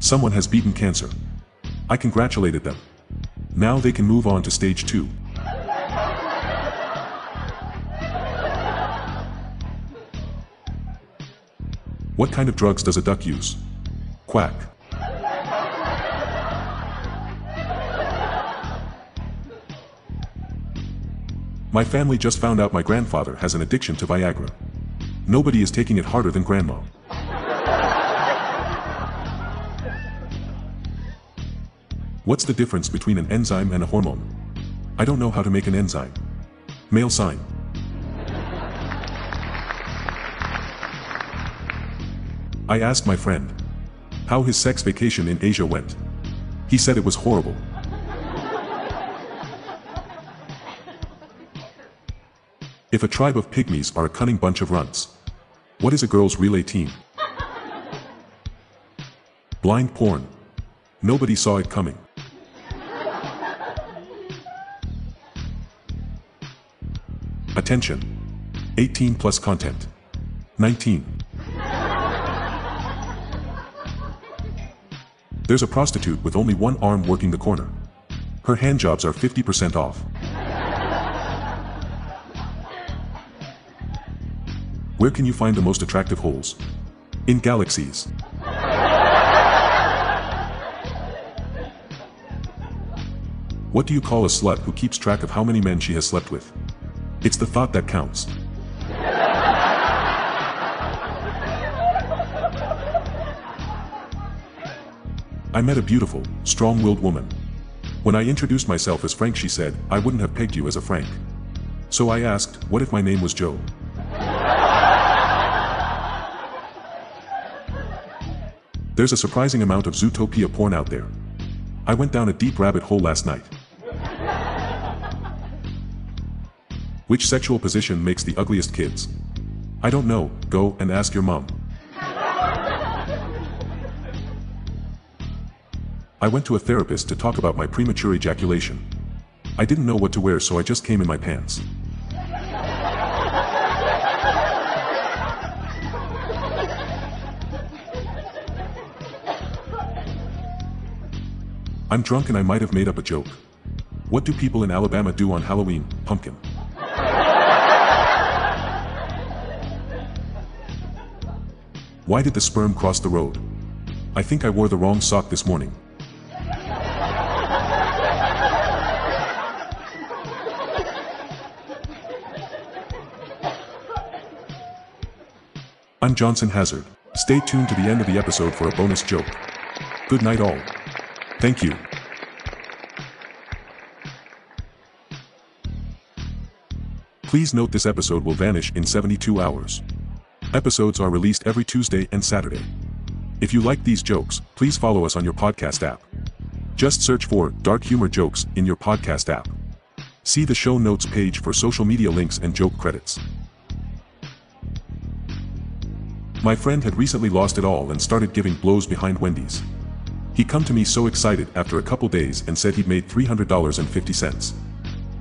Someone has beaten cancer. I congratulated them. Now they can move on to stage 2. What kind of drugs does a duck use? Quack. My family just found out my grandfather has an addiction to Viagra. Nobody is taking it harder than grandma. What's the difference between an enzyme and a hormone? I don't know how to make an enzyme. Male sign. I asked my friend how his sex vacation in Asia went. He said it was horrible. If a tribe of pygmies are a cunning bunch of runts, what is a girls' relay team? Blind porn. Nobody saw it coming. Attention. 18 plus content. 19. There's a prostitute with only one arm working the corner. Her handjobs are 50% off. Where can you find the most attractive holes? In galaxies. What do you call a slut who keeps track of how many men she has slept with? It's the thought that counts. I met a beautiful, strong-willed woman. When I introduced myself as Frank she said, I wouldn't have pegged you as a Frank. So I asked, what if my name was Joe? There's a surprising amount of Zootopia porn out there. I went down a deep rabbit hole last night. Which sexual position makes the ugliest kids? I don't know, go and ask your mom. I went to a therapist to talk about my premature ejaculation. I didn't know what to wear so I just came in my pants. I'm drunk and I might have made up a joke. What do people in Alabama do on Halloween, pumpkin? Why did the sperm cross the road? I think I wore the wrong sock this morning. I'm Johnson Hazard. Stay tuned to the end of the episode for a bonus joke. Good night all. Thank you. Please note this episode will vanish in 72 hours. Episodes are released every Tuesday and Saturday. If you like these jokes, please follow us on your podcast app. Just search for Dark Humor Jokes in your podcast app. See the show notes page for social media links and joke credits. My friend had recently lost it all and started giving blows behind Wendy's. He come to me so excited after a couple days and said he'd made $300.50.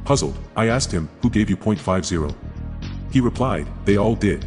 Puzzled, I asked him, who gave you .50? He replied, they all did.